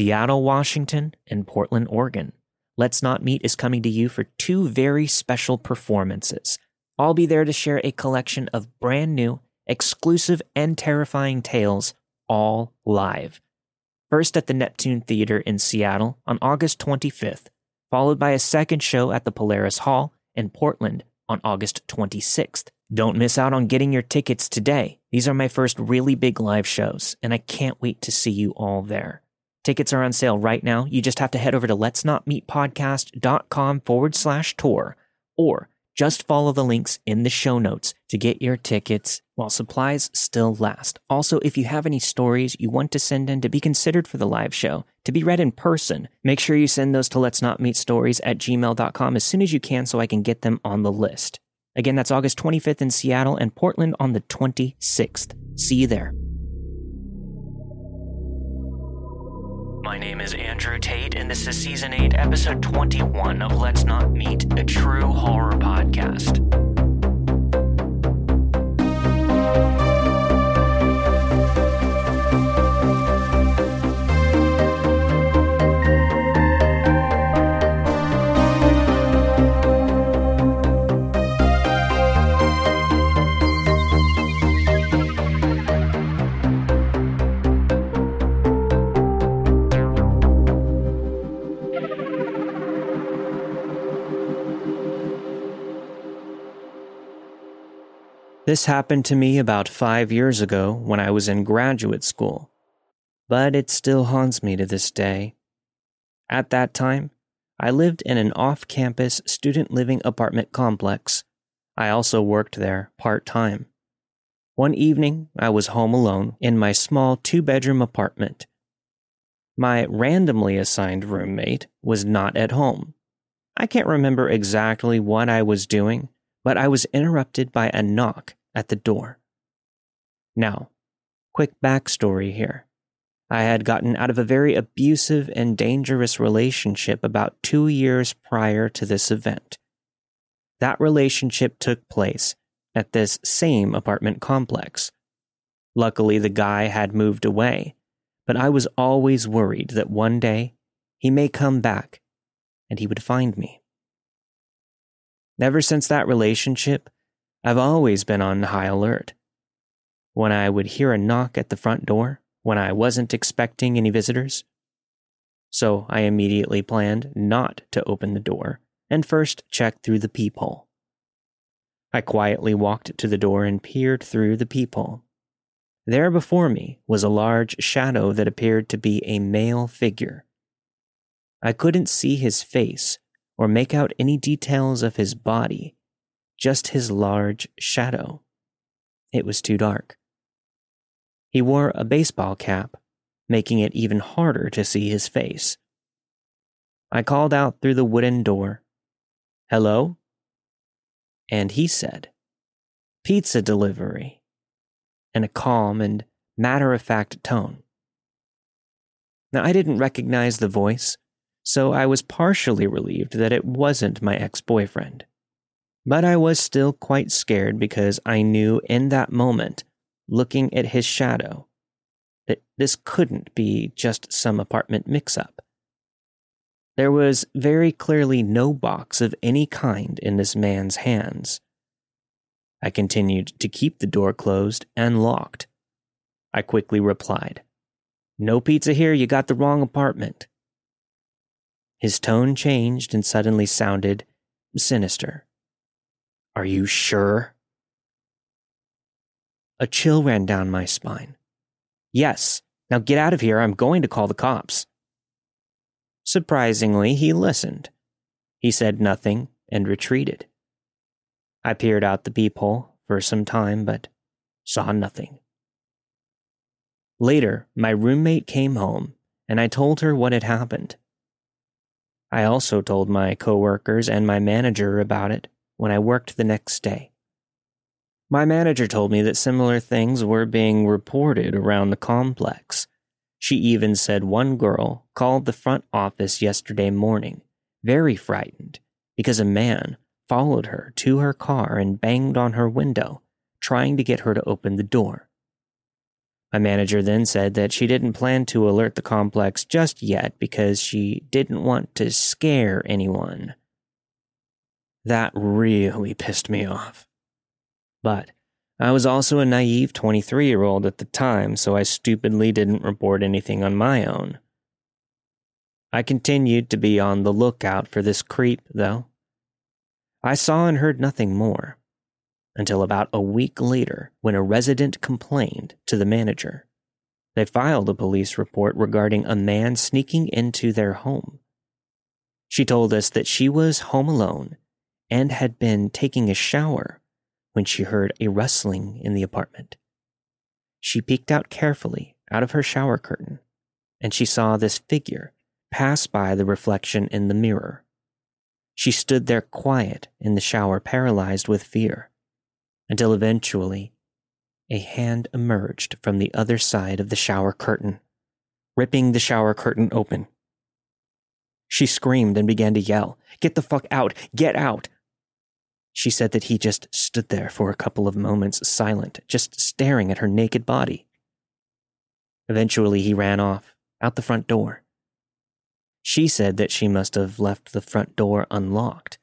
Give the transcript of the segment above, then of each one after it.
Seattle, Washington, and Portland, Oregon. Let's Not Meet is coming to you for two very special performances. I'll be there to share a collection of brand new, exclusive, and terrifying tales, all live. First at the Neptune Theater in Seattle on August 25th, followed by a second show at the Polaris Hall in Portland on August 26th. Don't miss out on getting your tickets today. These are my first really big live shows, and I can't wait to see you all there. Tickets are on sale right now. You just have to head over to let's not meet podcast.com forward slash tour or just follow the links in the show notes to get your tickets while supplies still last. Also, if you have any stories you want to send in to be considered for the live show, to be read in person, make sure you send those to let's not meet stories at gmail.com as soon as you can so I can get them on the list. Again, that's August 25th in Seattle and Portland on the 26th. See you there. My name is Andrew Tate, and this is Season 8, Episode 21 of Let's Not Meet, a true horror podcast. This happened to me about five years ago when I was in graduate school, but it still haunts me to this day. At that time, I lived in an off campus student living apartment complex. I also worked there part time. One evening, I was home alone in my small two bedroom apartment. My randomly assigned roommate was not at home. I can't remember exactly what I was doing, but I was interrupted by a knock at the door. Now, quick backstory here. I had gotten out of a very abusive and dangerous relationship about two years prior to this event. That relationship took place at this same apartment complex. Luckily, the guy had moved away, but I was always worried that one day he may come back and he would find me. Ever since that relationship, I've always been on high alert. When I would hear a knock at the front door, when I wasn't expecting any visitors. So I immediately planned not to open the door and first checked through the peephole. I quietly walked to the door and peered through the peephole. There before me was a large shadow that appeared to be a male figure. I couldn't see his face or make out any details of his body just his large shadow. It was too dark. He wore a baseball cap, making it even harder to see his face. I called out through the wooden door, Hello? And he said, Pizza delivery, in a calm and matter of fact tone. Now, I didn't recognize the voice, so I was partially relieved that it wasn't my ex boyfriend. But I was still quite scared because I knew in that moment, looking at his shadow, that this couldn't be just some apartment mix up. There was very clearly no box of any kind in this man's hands. I continued to keep the door closed and locked. I quickly replied, No pizza here, you got the wrong apartment. His tone changed and suddenly sounded sinister. Are you sure? A chill ran down my spine. Yes. Now get out of here. I'm going to call the cops. Surprisingly, he listened. He said nothing and retreated. I peered out the peephole for some time, but saw nothing. Later, my roommate came home, and I told her what had happened. I also told my coworkers and my manager about it when I worked the next day. My manager told me that similar things were being reported around the complex. She even said one girl called the front office yesterday morning, very frightened, because a man followed her to her car and banged on her window, trying to get her to open the door. My manager then said that she didn't plan to alert the complex just yet because she didn't want to scare anyone. That really pissed me off. But I was also a naive 23 year old at the time, so I stupidly didn't report anything on my own. I continued to be on the lookout for this creep, though. I saw and heard nothing more until about a week later when a resident complained to the manager. They filed a police report regarding a man sneaking into their home. She told us that she was home alone and had been taking a shower when she heard a rustling in the apartment. She peeked out carefully out of her shower curtain and she saw this figure pass by the reflection in the mirror. She stood there quiet in the shower, paralyzed with fear until eventually a hand emerged from the other side of the shower curtain, ripping the shower curtain open. She screamed and began to yell, Get the fuck out! Get out! She said that he just stood there for a couple of moments, silent, just staring at her naked body. Eventually, he ran off, out the front door. She said that she must have left the front door unlocked.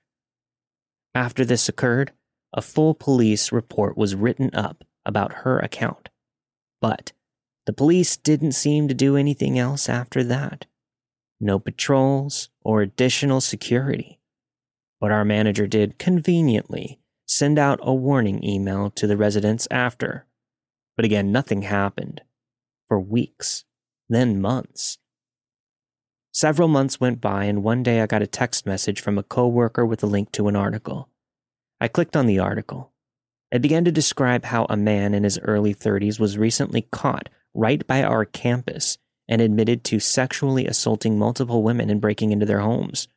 After this occurred, a full police report was written up about her account. But the police didn't seem to do anything else after that. No patrols or additional security. But our manager did conveniently send out a warning email to the residents after. But again, nothing happened for weeks, then months. Several months went by, and one day I got a text message from a coworker with a link to an article. I clicked on the article. It began to describe how a man in his early 30s was recently caught right by our campus and admitted to sexually assaulting multiple women and breaking into their homes.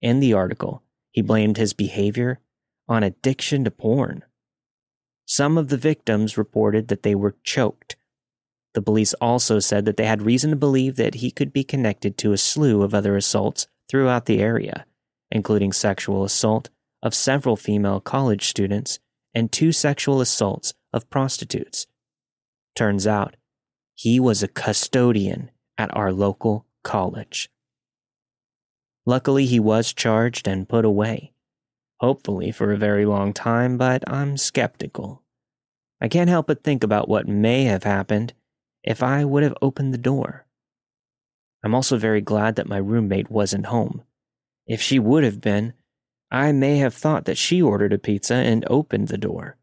In the article, he blamed his behavior on addiction to porn. Some of the victims reported that they were choked. The police also said that they had reason to believe that he could be connected to a slew of other assaults throughout the area, including sexual assault of several female college students and two sexual assaults of prostitutes. Turns out, he was a custodian at our local college. Luckily, he was charged and put away. Hopefully, for a very long time, but I'm skeptical. I can't help but think about what may have happened if I would have opened the door. I'm also very glad that my roommate wasn't home. If she would have been, I may have thought that she ordered a pizza and opened the door.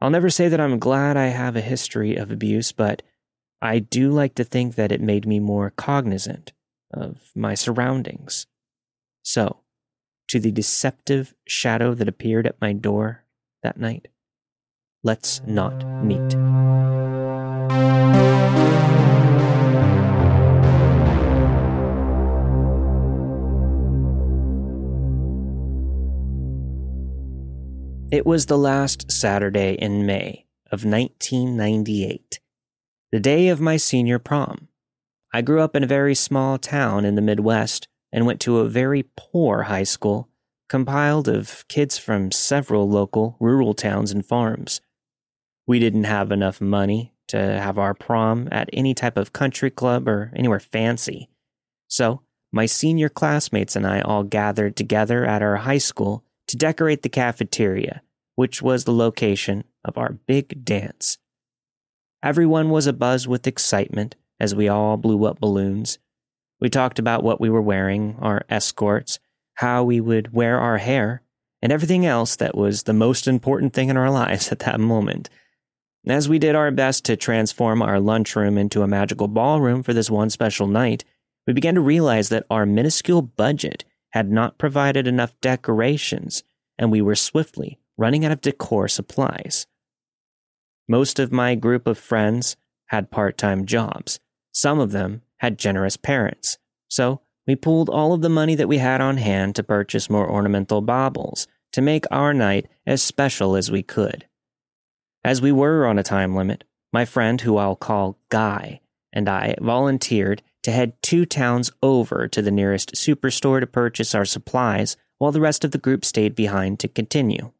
I'll never say that I'm glad I have a history of abuse, but I do like to think that it made me more cognizant of my surroundings. So, to the deceptive shadow that appeared at my door that night, let's not meet. It was the last Saturday in May of 1998, the day of my senior prom. I grew up in a very small town in the Midwest and went to a very poor high school compiled of kids from several local rural towns and farms. We didn't have enough money to have our prom at any type of country club or anywhere fancy. So, my senior classmates and I all gathered together at our high school to decorate the cafeteria, which was the location of our big dance. Everyone was abuzz with excitement as we all blew up balloons. We talked about what we were wearing, our escorts, how we would wear our hair, and everything else that was the most important thing in our lives at that moment. As we did our best to transform our lunchroom into a magical ballroom for this one special night, we began to realize that our minuscule budget had not provided enough decorations, and we were swiftly running out of decor supplies. Most of my group of friends had part time jobs. Some of them had generous parents. So we pooled all of the money that we had on hand to purchase more ornamental baubles to make our night as special as we could. As we were on a time limit, my friend, who I'll call Guy, and I volunteered to head two towns over to the nearest superstore to purchase our supplies while the rest of the group stayed behind to continue.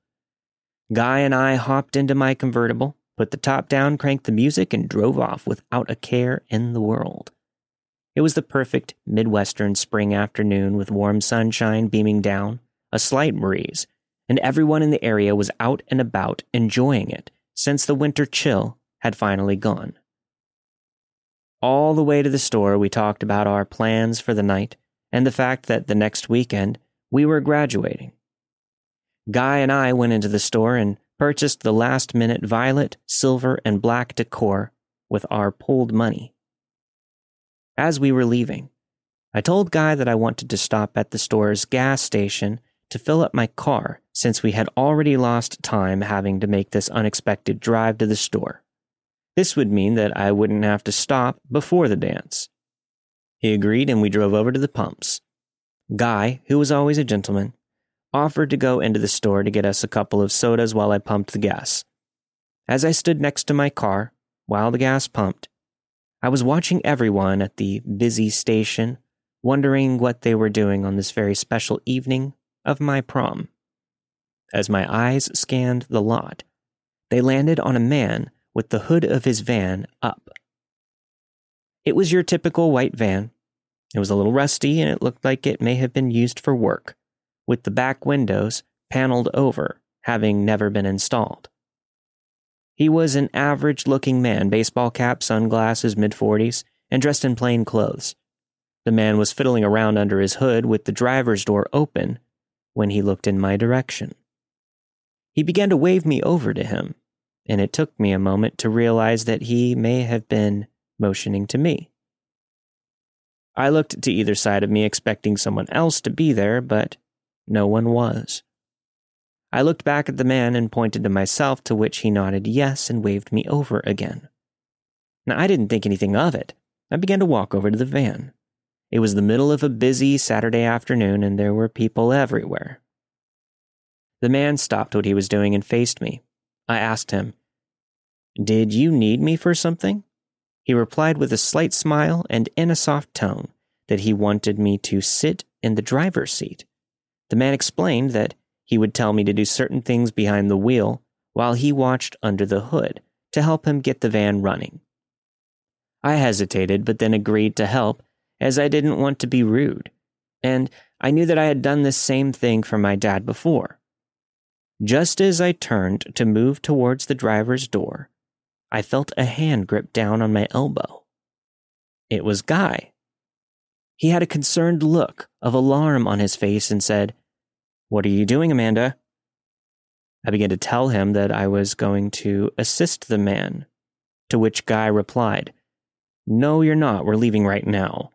Guy and I hopped into my convertible, put the top down, cranked the music, and drove off without a care in the world. It was the perfect Midwestern spring afternoon with warm sunshine beaming down, a slight breeze, and everyone in the area was out and about enjoying it since the winter chill had finally gone. All the way to the store, we talked about our plans for the night and the fact that the next weekend we were graduating. Guy and I went into the store and purchased the last minute violet, silver, and black decor with our pooled money. As we were leaving, I told Guy that I wanted to stop at the store's gas station to fill up my car since we had already lost time having to make this unexpected drive to the store. This would mean that I wouldn't have to stop before the dance. He agreed and we drove over to the pumps. Guy, who was always a gentleman, offered to go into the store to get us a couple of sodas while I pumped the gas. As I stood next to my car while the gas pumped, I was watching everyone at the busy station, wondering what they were doing on this very special evening of my prom. As my eyes scanned the lot, they landed on a man with the hood of his van up. It was your typical white van. It was a little rusty and it looked like it may have been used for work, with the back windows paneled over, having never been installed. He was an average looking man, baseball cap, sunglasses, mid 40s, and dressed in plain clothes. The man was fiddling around under his hood with the driver's door open when he looked in my direction. He began to wave me over to him, and it took me a moment to realize that he may have been motioning to me. I looked to either side of me expecting someone else to be there, but no one was. I looked back at the man and pointed to myself, to which he nodded yes and waved me over again. Now, I didn't think anything of it. I began to walk over to the van. It was the middle of a busy Saturday afternoon, and there were people everywhere. The man stopped what he was doing and faced me. I asked him, Did you need me for something? He replied with a slight smile and in a soft tone that he wanted me to sit in the driver's seat. The man explained that he would tell me to do certain things behind the wheel while he watched under the hood to help him get the van running. I hesitated, but then agreed to help as I didn't want to be rude, and I knew that I had done the same thing for my dad before. Just as I turned to move towards the driver's door, I felt a hand grip down on my elbow. It was Guy. He had a concerned look of alarm on his face and said, What are you doing, Amanda? I began to tell him that I was going to assist the man, to which Guy replied, No, you're not. We're leaving right now.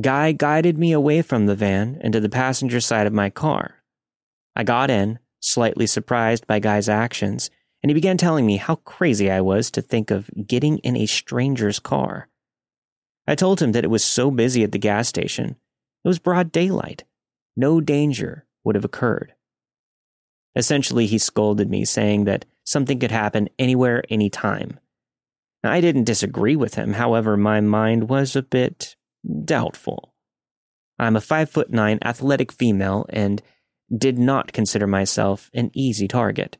Guy guided me away from the van and to the passenger side of my car. I got in, slightly surprised by Guy's actions, and he began telling me how crazy I was to think of getting in a stranger's car. I told him that it was so busy at the gas station. It was broad daylight. No danger would have occurred. Essentially, he scolded me, saying that something could happen anywhere, anytime. I didn't disagree with him, however, my mind was a bit doubtful. I'm a five foot nine athletic female and did not consider myself an easy target.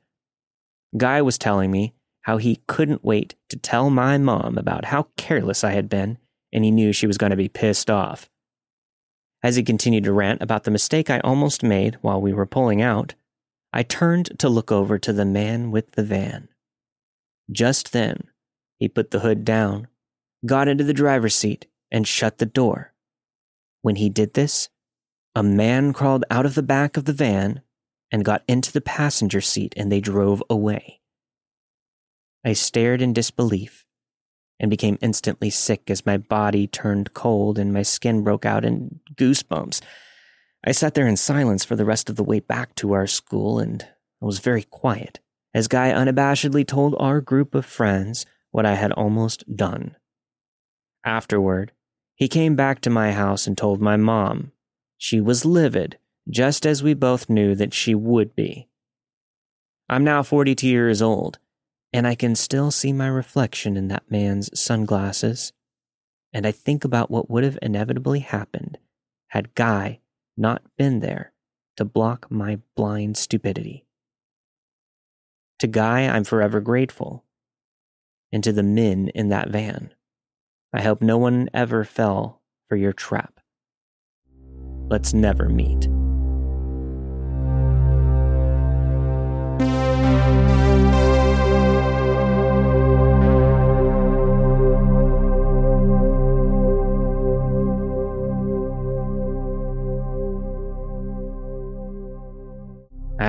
Guy was telling me how he couldn't wait to tell my mom about how careless I had been, and he knew she was going to be pissed off. As he continued to rant about the mistake I almost made while we were pulling out, I turned to look over to the man with the van. Just then, he put the hood down, got into the driver's seat, and shut the door. When he did this, a man crawled out of the back of the van and got into the passenger seat, and they drove away. I stared in disbelief and became instantly sick as my body turned cold and my skin broke out in goosebumps. I sat there in silence for the rest of the way back to our school, and I was very quiet as Guy unabashedly told our group of friends what I had almost done. Afterward, he came back to my house and told my mom she was livid, just as we both knew that she would be. I'm now 42 years old, and I can still see my reflection in that man's sunglasses. And I think about what would have inevitably happened had Guy not been there to block my blind stupidity. To Guy, I'm forever grateful. And to the men in that van, I hope no one ever fell for your trap. Let's never meet.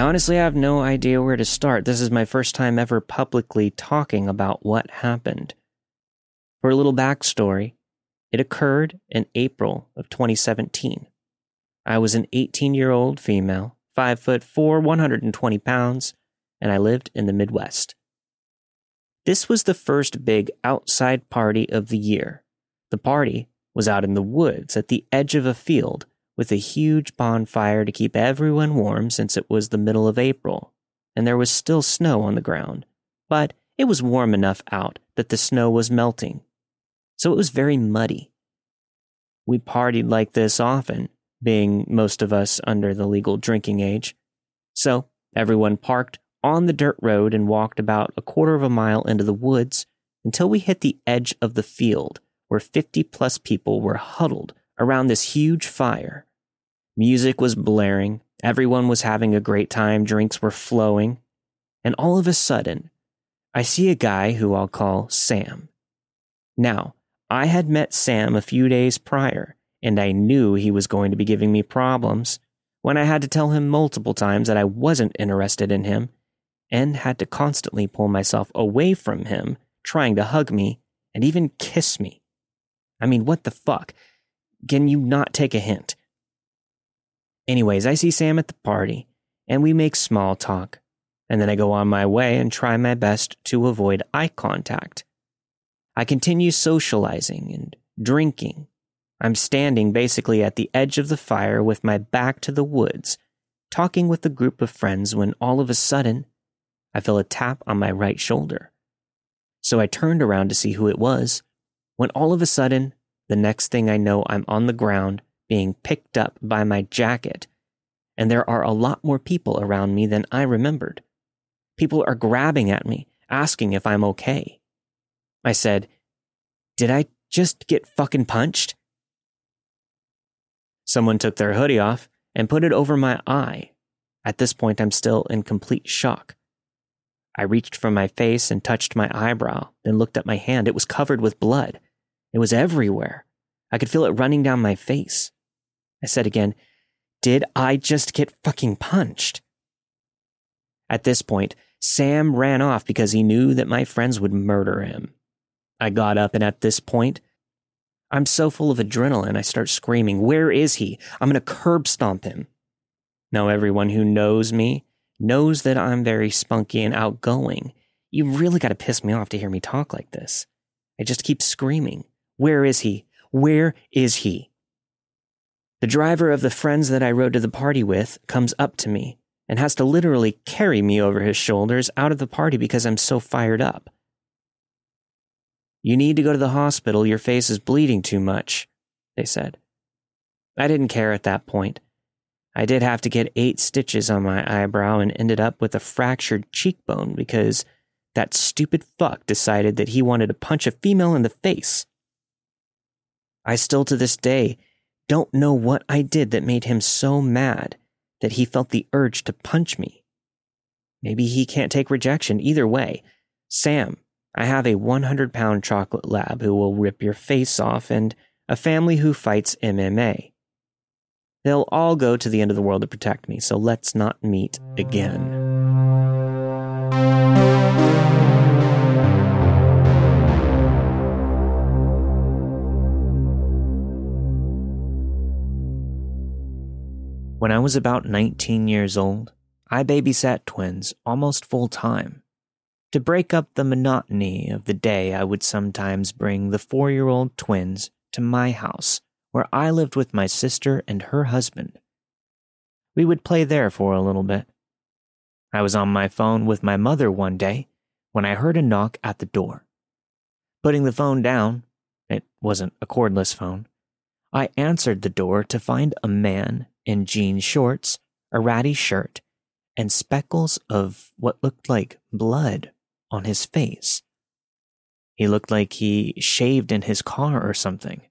I honestly have no idea where to start. This is my first time ever publicly talking about what happened. For a little backstory, it occurred in April of 2017. I was an 18 year old female, 5 foot 4, 120 pounds, and I lived in the Midwest. This was the first big outside party of the year. The party was out in the woods at the edge of a field with a huge bonfire to keep everyone warm since it was the middle of April, and there was still snow on the ground. But it was warm enough out that the snow was melting, so it was very muddy. We partied like this often, being most of us under the legal drinking age. So everyone parked on the dirt road and walked about a quarter of a mile into the woods until we hit the edge of the field where 50 plus people were huddled around this huge fire. Music was blaring, everyone was having a great time, drinks were flowing, and all of a sudden, I see a guy who I'll call Sam. Now, I had met Sam a few days prior, and I knew he was going to be giving me problems when I had to tell him multiple times that I wasn't interested in him and had to constantly pull myself away from him, trying to hug me and even kiss me. I mean, what the fuck? Can you not take a hint? Anyways, I see Sam at the party, and we make small talk, and then I go on my way and try my best to avoid eye contact. I continue socializing and drinking. I'm standing basically at the edge of the fire with my back to the woods, talking with a group of friends when all of a sudden, I feel a tap on my right shoulder. So I turned around to see who it was, when all of a sudden, the next thing I know, I'm on the ground being picked up by my jacket, and there are a lot more people around me than I remembered. People are grabbing at me, asking if I'm okay. I said, Did I just get fucking punched? Someone took their hoodie off and put it over my eye. At this point, I'm still in complete shock. I reached for my face and touched my eyebrow, then looked at my hand. It was covered with blood. It was everywhere. I could feel it running down my face. I said again, Did I just get fucking punched? At this point, Sam ran off because he knew that my friends would murder him. I got up, and at this point, I'm so full of adrenaline, I start screaming, Where is he? I'm going to curb stomp him. Now, everyone who knows me knows that I'm very spunky and outgoing. You really got to piss me off to hear me talk like this. I just keep screaming, Where is he? Where is he? The driver of the friends that I rode to the party with comes up to me and has to literally carry me over his shoulders out of the party because I'm so fired up. You need to go to the hospital. Your face is bleeding too much, they said. I didn't care at that point. I did have to get eight stitches on my eyebrow and ended up with a fractured cheekbone because that stupid fuck decided that he wanted to punch a female in the face. I still to this day don't know what I did that made him so mad that he felt the urge to punch me. Maybe he can't take rejection. Either way, Sam, I have a 100 pound chocolate lab who will rip your face off and a family who fights MMA. They'll all go to the end of the world to protect me, so let's not meet again. When I was about 19 years old, I babysat twins almost full time. To break up the monotony of the day, I would sometimes bring the four year old twins to my house, where I lived with my sister and her husband. We would play there for a little bit. I was on my phone with my mother one day when I heard a knock at the door. Putting the phone down, it wasn't a cordless phone, I answered the door to find a man in jean shorts, a ratty shirt, and speckles of what looked like blood on his face. He looked like he shaved in his car or something.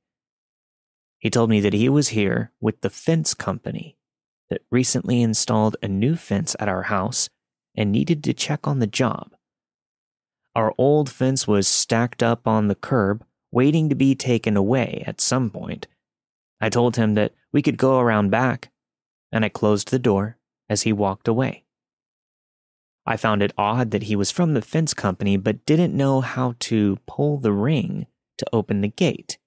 He told me that he was here with the fence company that recently installed a new fence at our house and needed to check on the job. Our old fence was stacked up on the curb, waiting to be taken away at some point. I told him that we could go around back, and I closed the door as he walked away. I found it odd that he was from the fence company but didn't know how to pull the ring to open the gate.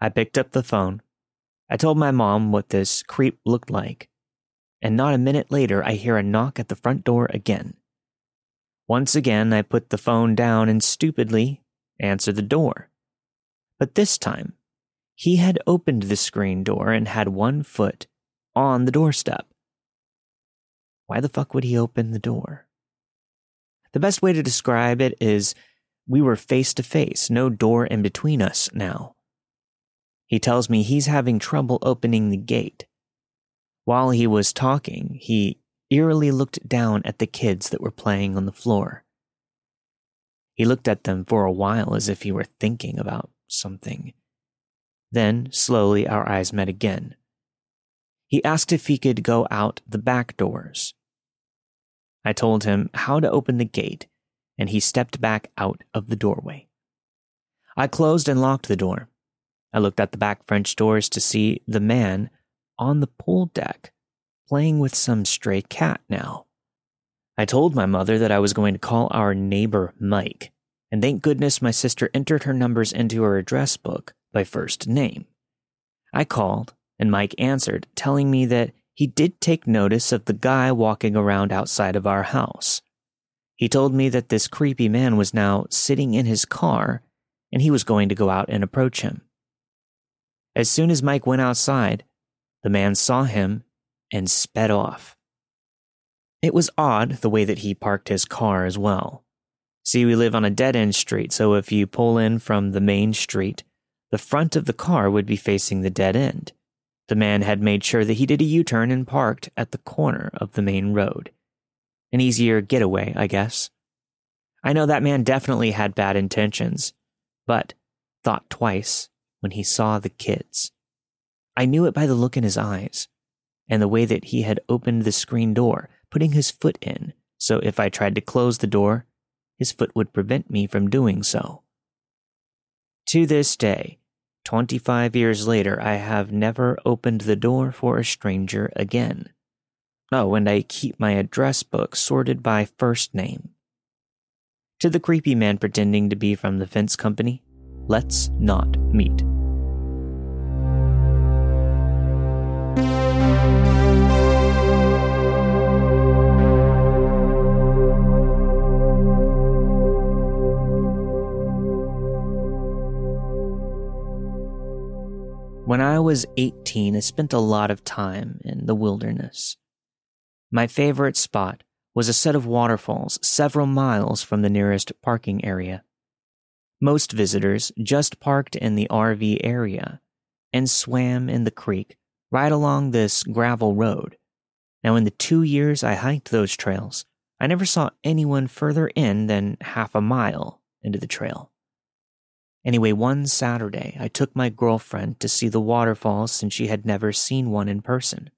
I picked up the phone. I told my mom what this creep looked like, and not a minute later, I hear a knock at the front door again. Once again, I put the phone down and stupidly answered the door. But this time, he had opened the screen door and had one foot on the doorstep. Why the fuck would he open the door? The best way to describe it is we were face to face, no door in between us now. He tells me he's having trouble opening the gate. While he was talking, he eerily looked down at the kids that were playing on the floor. He looked at them for a while as if he were thinking about something. Then, slowly, our eyes met again. He asked if he could go out the back doors. I told him how to open the gate, and he stepped back out of the doorway. I closed and locked the door. I looked at the back French doors to see the man on the pool deck playing with some stray cat now. I told my mother that I was going to call our neighbor Mike, and thank goodness my sister entered her numbers into her address book by first name. I called, and Mike answered, telling me that he did take notice of the guy walking around outside of our house. He told me that this creepy man was now sitting in his car and he was going to go out and approach him. As soon as Mike went outside, the man saw him and sped off. It was odd the way that he parked his car as well. See, we live on a dead end street, so if you pull in from the main street, the front of the car would be facing the dead end. The man had made sure that he did a U turn and parked at the corner of the main road. An easier getaway, I guess. I know that man definitely had bad intentions, but thought twice when he saw the kids. I knew it by the look in his eyes and the way that he had opened the screen door, putting his foot in, so if I tried to close the door, his foot would prevent me from doing so. To this day, 25 years later, I have never opened the door for a stranger again. Oh, and I keep my address book sorted by first name. To the creepy man pretending to be from the fence company, let's not meet. Was 18, I spent a lot of time in the wilderness. My favorite spot was a set of waterfalls several miles from the nearest parking area. Most visitors just parked in the RV area and swam in the creek right along this gravel road. Now, in the two years I hiked those trails, I never saw anyone further in than half a mile into the trail. Anyway, one Saturday, I took my girlfriend to see the waterfall since she had never seen one in person.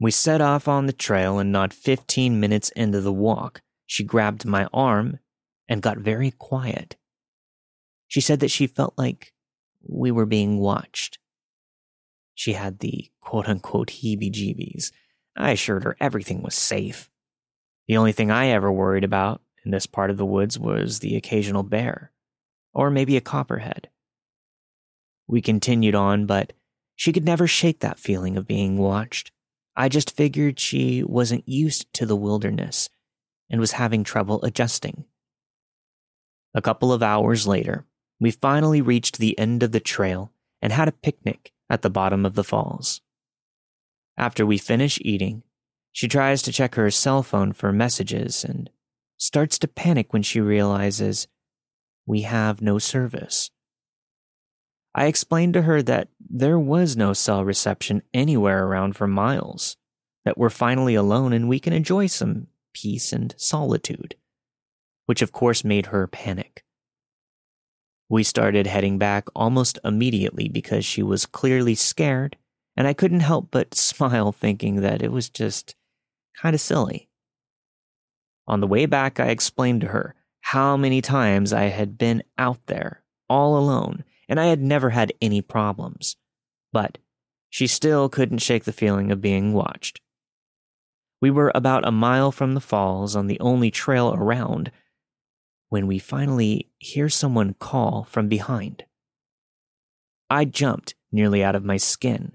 We set off on the trail, and not 15 minutes into the walk, she grabbed my arm and got very quiet. She said that she felt like we were being watched. She had the quote unquote heebie jeebies. I assured her everything was safe. The only thing I ever worried about in this part of the woods was the occasional bear or maybe a copperhead. We continued on, but she could never shake that feeling of being watched. I just figured she wasn't used to the wilderness and was having trouble adjusting. A couple of hours later, we finally reached the end of the trail and had a picnic at the bottom of the falls. After we finish eating, she tries to check her cell phone for messages and starts to panic when she realizes we have no service. I explained to her that there was no cell reception anywhere around for miles, that we're finally alone and we can enjoy some peace and solitude, which of course made her panic. We started heading back almost immediately because she was clearly scared, and I couldn't help but smile thinking that it was just kind of silly. On the way back, I explained to her how many times I had been out there all alone and I had never had any problems. But she still couldn't shake the feeling of being watched. We were about a mile from the falls on the only trail around when we finally hear someone call from behind. I jumped nearly out of my skin,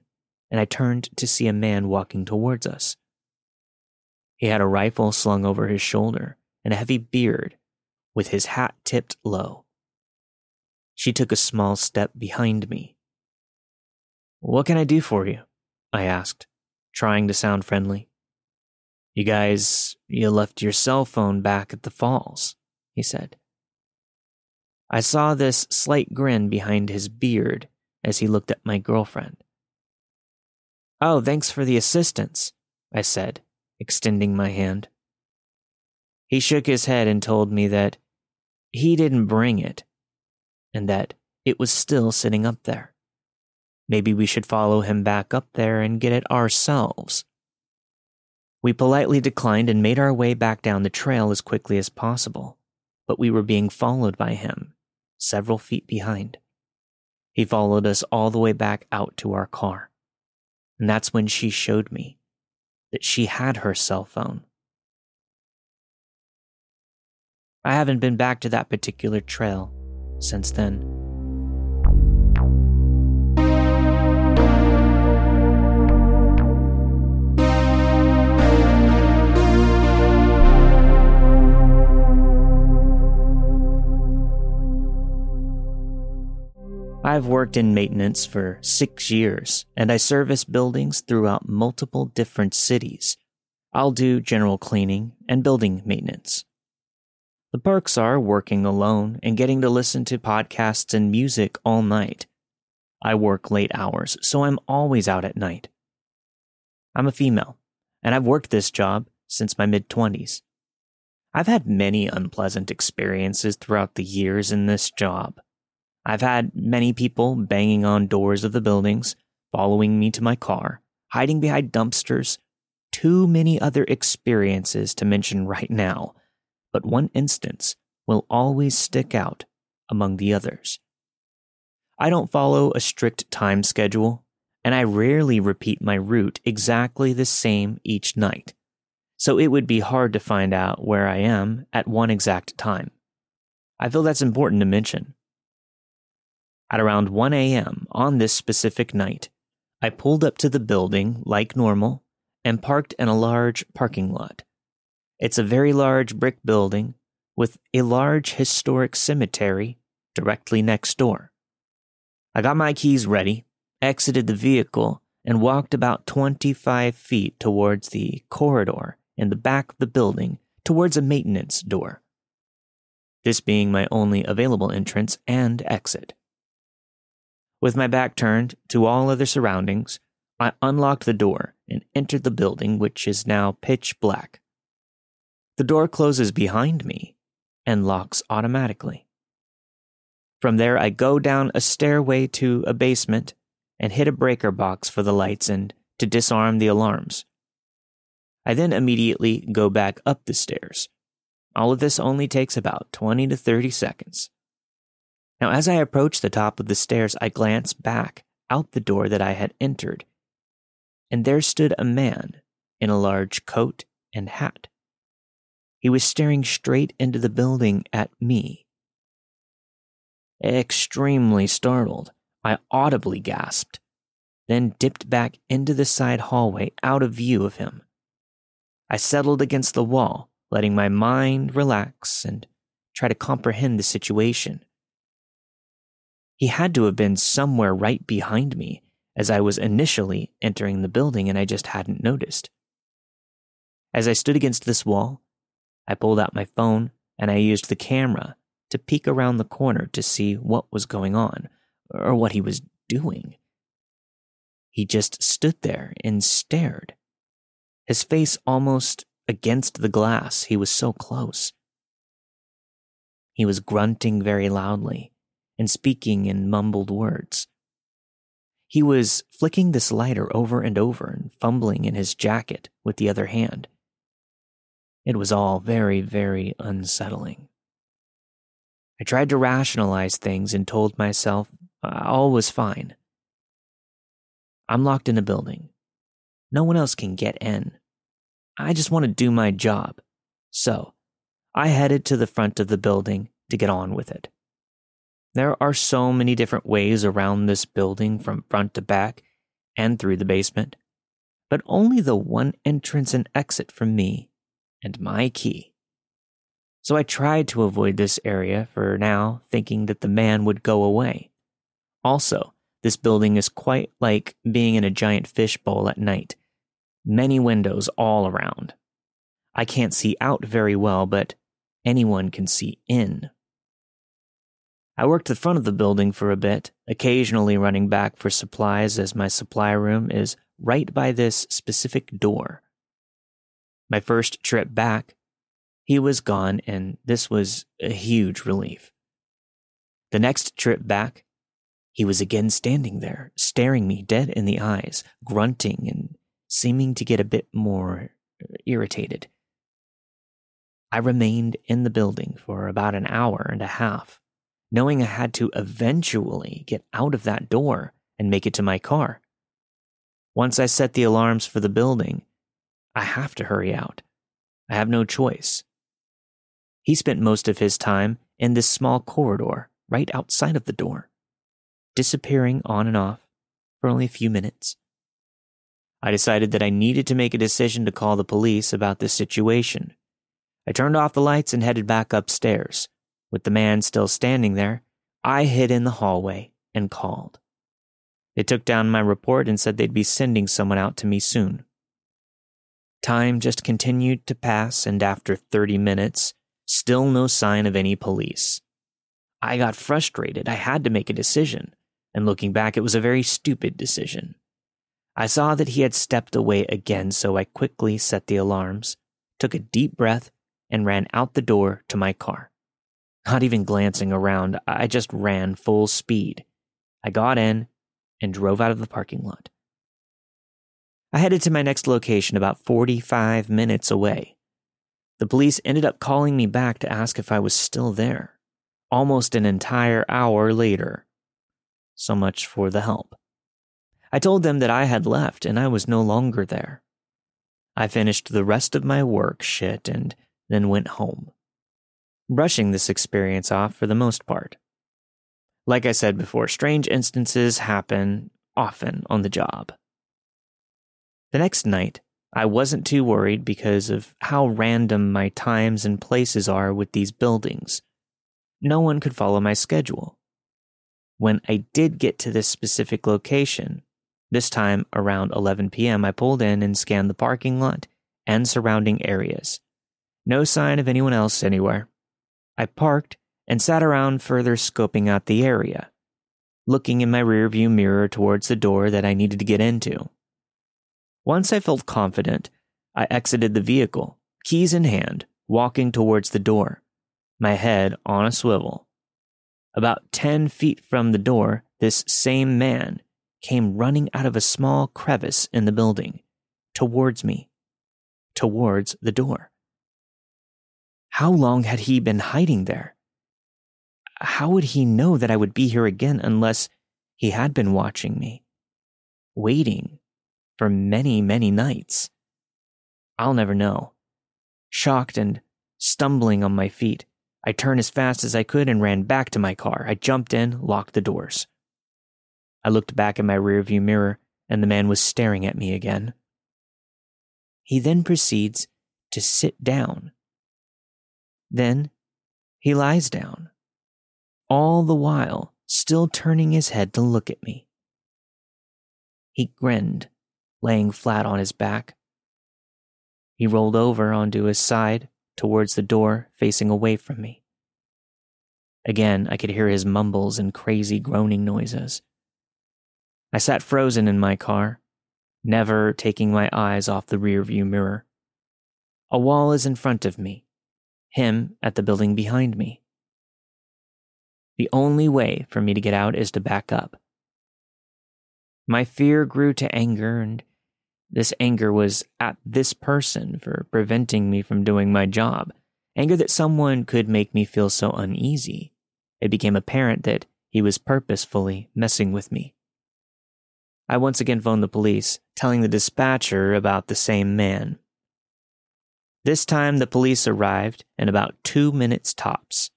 and I turned to see a man walking towards us. He had a rifle slung over his shoulder and a heavy beard, with his hat tipped low. She took a small step behind me. What can I do for you? I asked, trying to sound friendly. You guys, you left your cell phone back at the falls he said. I saw this slight grin behind his beard as he looked at my girlfriend. Oh, thanks for the assistance, I said, extending my hand. He shook his head and told me that he didn't bring it and that it was still sitting up there. Maybe we should follow him back up there and get it ourselves. We politely declined and made our way back down the trail as quickly as possible but we were being followed by him, several feet behind. He followed us all the way back out to our car. And that's when she showed me that she had her cell phone. I haven't been back to that particular trail since then. I've worked in maintenance for six years, and I service buildings throughout multiple different cities. I'll do general cleaning and building maintenance. The perks are working alone and getting to listen to podcasts and music all night. I work late hours, so I'm always out at night. I'm a female, and I've worked this job since my mid 20s. I've had many unpleasant experiences throughout the years in this job. I've had many people banging on doors of the buildings, following me to my car, hiding behind dumpsters. Too many other experiences to mention right now, but one instance will always stick out among the others. I don't follow a strict time schedule, and I rarely repeat my route exactly the same each night, so it would be hard to find out where I am at one exact time. I feel that's important to mention at around 1 a.m. on this specific night, I pulled up to the building like normal and parked in a large parking lot. It's a very large brick building with a large historic cemetery directly next door. I got my keys ready, exited the vehicle, and walked about 25 feet towards the corridor in the back of the building towards a maintenance door. This being my only available entrance and exit. With my back turned to all other surroundings, I unlocked the door and entered the building, which is now pitch black. The door closes behind me and locks automatically. From there, I go down a stairway to a basement and hit a breaker box for the lights and to disarm the alarms. I then immediately go back up the stairs. All of this only takes about 20 to 30 seconds. Now, as I approached the top of the stairs, I glanced back out the door that I had entered, and there stood a man in a large coat and hat. He was staring straight into the building at me. Extremely startled, I audibly gasped, then dipped back into the side hallway out of view of him. I settled against the wall, letting my mind relax and try to comprehend the situation. He had to have been somewhere right behind me as I was initially entering the building and I just hadn't noticed. As I stood against this wall, I pulled out my phone and I used the camera to peek around the corner to see what was going on or what he was doing. He just stood there and stared. his face almost against the glass. He was so close. He was grunting very loudly and speaking in mumbled words. He was flicking this lighter over and over and fumbling in his jacket with the other hand. It was all very, very unsettling. I tried to rationalize things and told myself uh, all was fine. I'm locked in a building. No one else can get in. I just want to do my job. So, I headed to the front of the building to get on with it. There are so many different ways around this building from front to back and through the basement, but only the one entrance and exit from me and my key. So I tried to avoid this area for now, thinking that the man would go away. Also, this building is quite like being in a giant fishbowl at night. Many windows all around. I can't see out very well, but anyone can see in. I worked the front of the building for a bit, occasionally running back for supplies as my supply room is right by this specific door. My first trip back, he was gone, and this was a huge relief. The next trip back, he was again standing there, staring me dead in the eyes, grunting and seeming to get a bit more irritated. I remained in the building for about an hour and a half, knowing I had to eventually get out of that door and make it to my car. Once I set the alarms for the building, I have to hurry out. I have no choice. He spent most of his time in this small corridor right outside of the door disappearing on and off for only a few minutes. I decided that I needed to make a decision to call the police about this situation. I turned off the lights and headed back upstairs. With the man still standing there, I hid in the hallway and called. They took down my report and said they'd be sending someone out to me soon. Time just continued to pass, and after 30 minutes, still no sign of any police. I got frustrated. I had to make a decision and looking back, it was a very stupid decision. I saw that he had stepped away again, so I quickly set the alarms, took a deep breath, and ran out the door to my car. Not even glancing around, I just ran full speed. I got in and drove out of the parking lot. I headed to my next location about 45 minutes away. The police ended up calling me back to ask if I was still there, almost an entire hour later. So much for the help. I told them that I had left and I was no longer there. I finished the rest of my work shit and then went home, brushing this experience off for the most part. Like I said before, strange instances happen often on the job. The next night, I wasn't too worried because of how random my times and places are with these buildings. No one could follow my schedule when I did get to this specific location, this time around 11 p.m., I pulled in and scanned the parking lot and surrounding areas. No sign of anyone else anywhere. I parked and sat around further scoping out the area, looking in my rearview mirror towards the door that I needed to get into. Once I felt confident, I exited the vehicle, keys in hand, walking towards the door, my head on a swivel. About 10 feet from the door, this same man came running out of a small crevice in the building, towards me, towards the door. How long had he been hiding there? How would he know that I would be here again unless he had been watching me, waiting for many, many nights? I'll never know. Shocked and stumbling on my feet, I turned as fast as I could and ran back to my car. I jumped in, locked the doors. I looked back in my rearview mirror, and the man was staring at me again. He then proceeds to sit down. Then he lies down, all the while still turning his head to look at me. He grinned, laying flat on his back. He rolled over onto his side towards the door facing away from me. Again, I could hear his mumbles and crazy groaning noises. I sat frozen in my car, never taking my eyes off the rearview mirror. A wall is in front of me, him at the building behind me. The only way for me to get out is to back up. My fear grew to anger, and this anger was at this person for preventing me from doing my job. Anger that someone could make me feel so uneasy. It became apparent that he was purposefully messing with me. I once again phoned the police, telling the dispatcher about the same man. This time, the police arrived in about two minutes tops.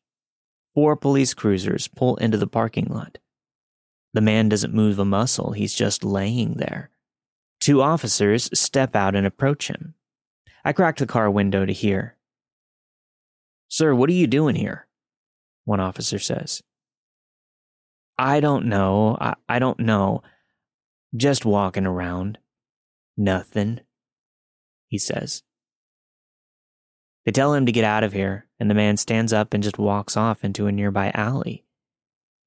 Four police cruisers pull into the parking lot. The man doesn't move a muscle, he's just laying there. Two officers step out and approach him. I crack the car window to hear. Sir, what are you doing here? One officer says. I don't know. I, I don't know. Just walking around. Nothing, he says. They tell him to get out of here, and the man stands up and just walks off into a nearby alley.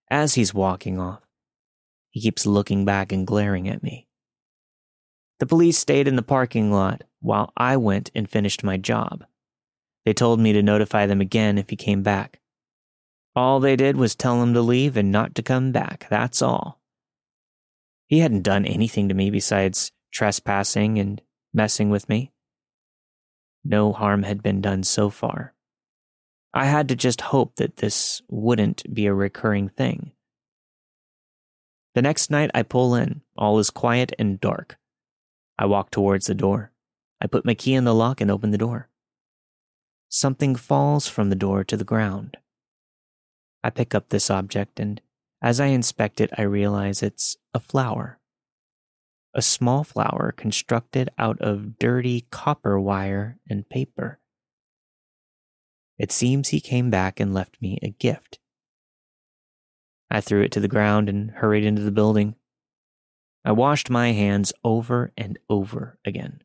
As he's walking off, he keeps looking back and glaring at me. The police stayed in the parking lot while I went and finished my job. They told me to notify them again if he came back. All they did was tell him to leave and not to come back, that's all. He hadn't done anything to me besides trespassing and messing with me. No harm had been done so far. I had to just hope that this wouldn't be a recurring thing. The next night, I pull in. All is quiet and dark. I walk towards the door. I put my key in the lock and open the door. Something falls from the door to the ground. I pick up this object, and as I inspect it, I realize it's a flower a small flower constructed out of dirty copper wire and paper. It seems he came back and left me a gift. I threw it to the ground and hurried into the building. I washed my hands over and over again.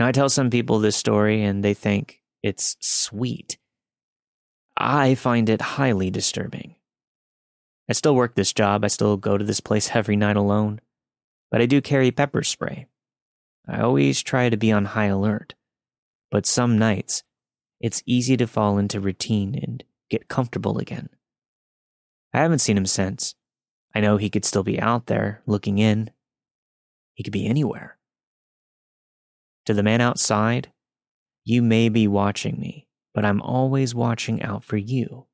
Now, I tell some people this story and they think it's sweet. I find it highly disturbing. I still work this job. I still go to this place every night alone. But I do carry pepper spray. I always try to be on high alert. But some nights, it's easy to fall into routine and get comfortable again. I haven't seen him since. I know he could still be out there looking in. He could be anywhere. To the man outside, you may be watching me, but I'm always watching out for you.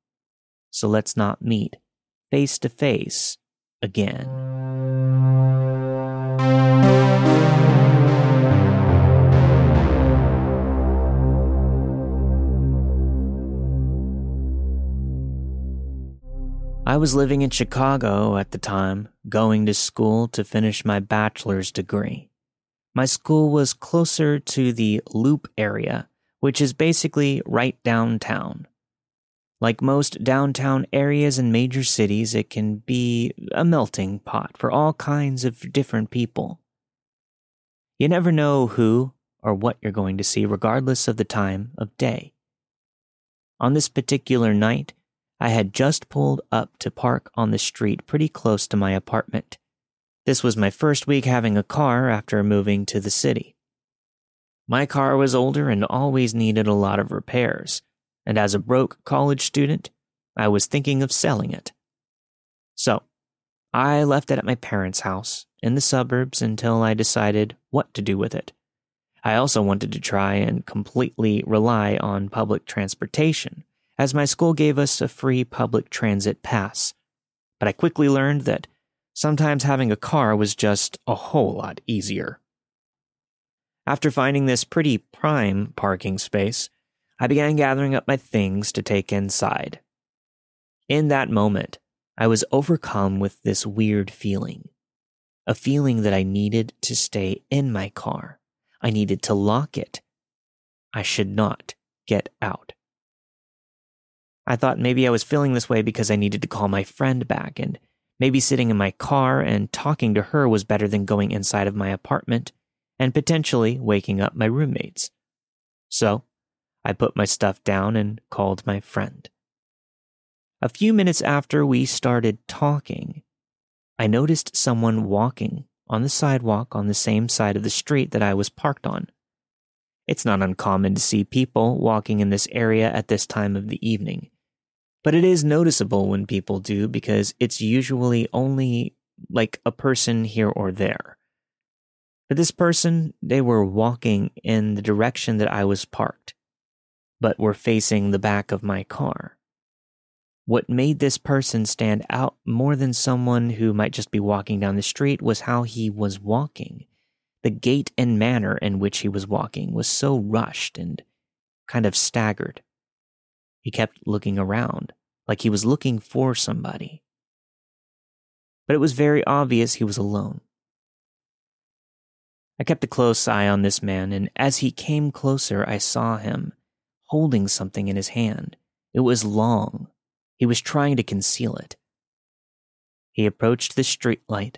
So let's not meet face to face again. I was living in Chicago at the time, going to school to finish my bachelor's degree. My school was closer to the Loop area, which is basically right downtown. Like most downtown areas in major cities, it can be a melting pot for all kinds of different people. You never know who or what you're going to see, regardless of the time of day. On this particular night, I had just pulled up to park on the street pretty close to my apartment. This was my first week having a car after moving to the city. My car was older and always needed a lot of repairs and as a broke college student, I was thinking of selling it. So, I left it at my parents' house in the suburbs until I decided what to do with it. I also wanted to try and completely rely on public transportation, as my school gave us a free public transit pass. But I quickly learned that sometimes having a car was just a whole lot easier. After finding this pretty prime parking space, I began gathering up my things to take inside. In that moment, I was overcome with this weird feeling. A feeling that I needed to stay in my car. I needed to lock it. I should not get out. I thought maybe I was feeling this way because I needed to call my friend back, and maybe sitting in my car and talking to her was better than going inside of my apartment and potentially waking up my roommates. So, I put my stuff down and called my friend. A few minutes after we started talking, I noticed someone walking on the sidewalk on the same side of the street that I was parked on. It's not uncommon to see people walking in this area at this time of the evening, but it is noticeable when people do because it's usually only like a person here or there. For this person, they were walking in the direction that I was parked, but were facing the back of my car. What made this person stand out more than someone who might just be walking down the street was how he was walking. The gait and manner in which he was walking was so rushed and kind of staggered. He kept looking around, like he was looking for somebody. But it was very obvious he was alone. I kept a close eye on this man, and as he came closer, I saw him holding something in his hand. It was long, he was trying to conceal it. He approached the streetlight,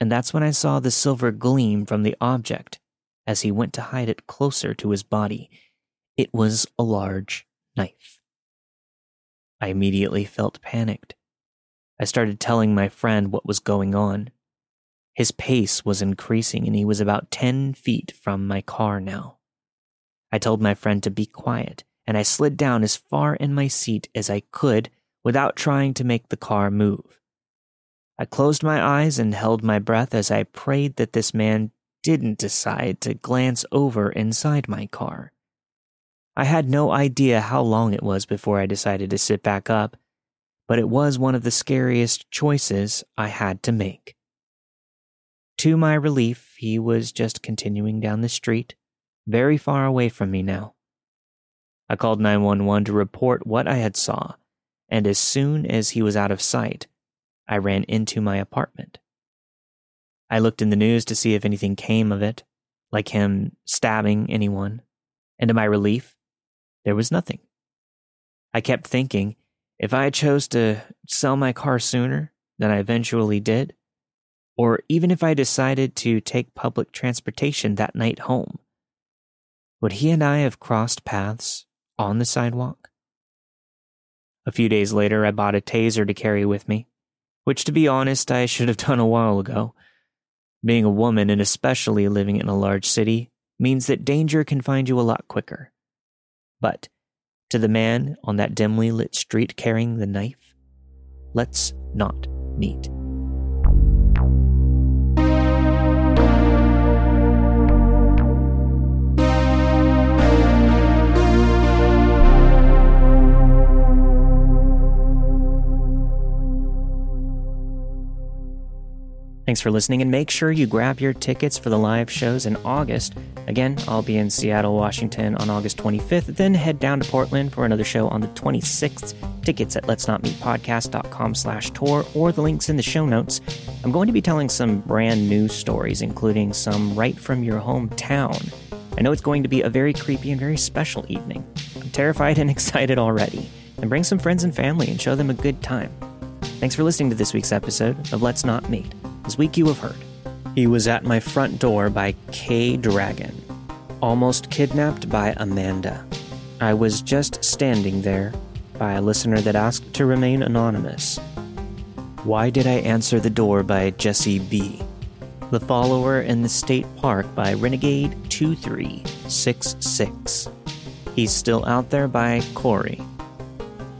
and that's when I saw the silver gleam from the object as he went to hide it closer to his body. It was a large knife. I immediately felt panicked. I started telling my friend what was going on. His pace was increasing, and he was about 10 feet from my car now. I told my friend to be quiet and I slid down as far in my seat as I could without trying to make the car move. I closed my eyes and held my breath as I prayed that this man didn't decide to glance over inside my car. I had no idea how long it was before I decided to sit back up, but it was one of the scariest choices I had to make. To my relief, he was just continuing down the street, very far away from me now. I called 911 to report what I had saw, and as soon as he was out of sight, I ran into my apartment. I looked in the news to see if anything came of it, like him stabbing anyone, and to my relief, there was nothing. I kept thinking if I chose to sell my car sooner than I eventually did, or even if I decided to take public transportation that night home, would he and I have crossed paths on the sidewalk. A few days later, I bought a taser to carry with me, which, to be honest, I should have done a while ago. Being a woman, and especially living in a large city, means that danger can find you a lot quicker. But to the man on that dimly lit street carrying the knife, let's not meet. Thanks for listening, and make sure you grab your tickets for the live shows in August. Again, I'll be in Seattle, Washington on August 25th, then head down to Portland for another show on the 26th. Tickets at let's not meet podcast.com slash tour or the links in the show notes. I'm going to be telling some brand new stories, including some right from your hometown. I know it's going to be a very creepy and very special evening. I'm terrified and excited already. And bring some friends and family and show them a good time. Thanks for listening to this week's episode of Let's Not Meet. This week you have heard. He was at my front door by Kaydragon. Almost kidnapped by Amanda. I was just standing there by a listener that asked to remain anonymous. Why did I answer the door by Jessie B? The follower in the state park by Renegade 2366. He's still out there by Cori.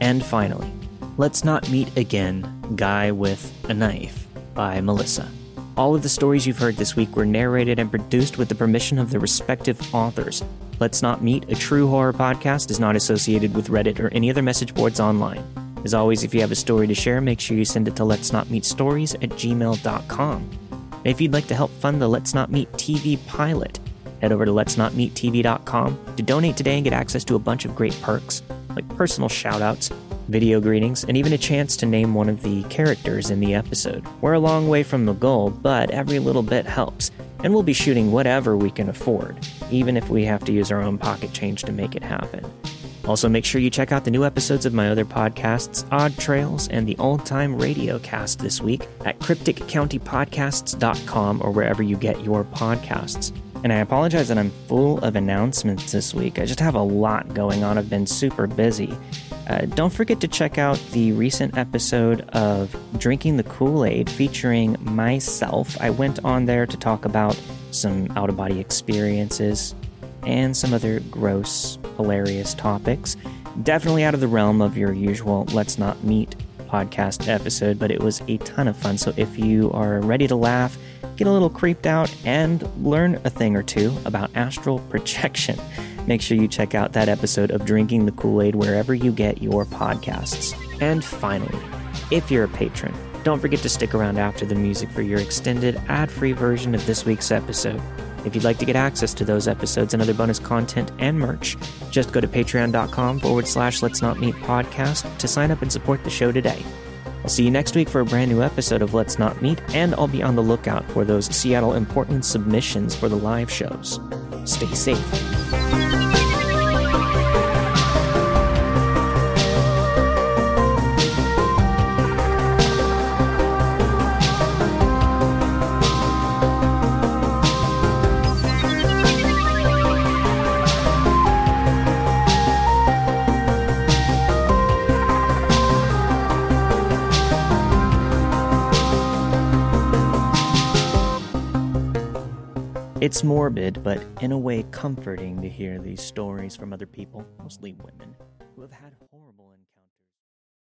And finally, let's not meet again, guy with a knife by Melissa. All of the stories you've heard this week were narrated and produced with the permission of the respective authors. Let's Not Meet, a true horror podcast, is not associated with Reddit or any other message boards online. As always, if you have a story to share, make sure you send it to let's not meet stories at gmail.com. And if you'd like to help fund the Let's Not Meet TV pilot, head over to let's not meet tv.com to donate today and get access to a bunch of great perks, like personal shoutouts, video greetings, and even a chance to name one of the characters in the episode. We're a long way from the goal, but every little bit helps, and we'll be shooting whatever we can afford, even if we have to use our own pocket change to make it happen. Also, make sure you check out the new episodes of my other podcasts, Odd Trails and the Old Time Radio Cast this week at crypticcountypodcasts.com or wherever you get your podcasts. And I apologize that I'm full of announcements this week. I just have a lot going on. I've been super busy. Uh, don't forget to check out the recent episode of Drinking the Kool Aid featuring myself. I went on there to talk about some out of body experiences and some other gross, hilarious topics. Definitely out of the realm of your usual Let's Not Meet podcast episode, but it was a ton of fun. So if you are ready to laugh, get a little creeped out, and learn a thing or two about astral projection, make sure you check out that episode of Drinking the Kool Aid wherever you get your podcasts. And finally, if you're a patron, don't forget to stick around after the music for your extended ad free version of this week's episode. If you'd like to get access to those episodes and other bonus content and merch, just go to patreon.com forward slash let's not meet podcast to sign up and support the show today. I'll see you next week for a brand new episode of Let's Not Meet, and I'll be on the lookout for those Seattle important submissions for the live shows. Stay safe. It's morbid, but in a way comforting to hear these stories from other people, mostly women, who have had.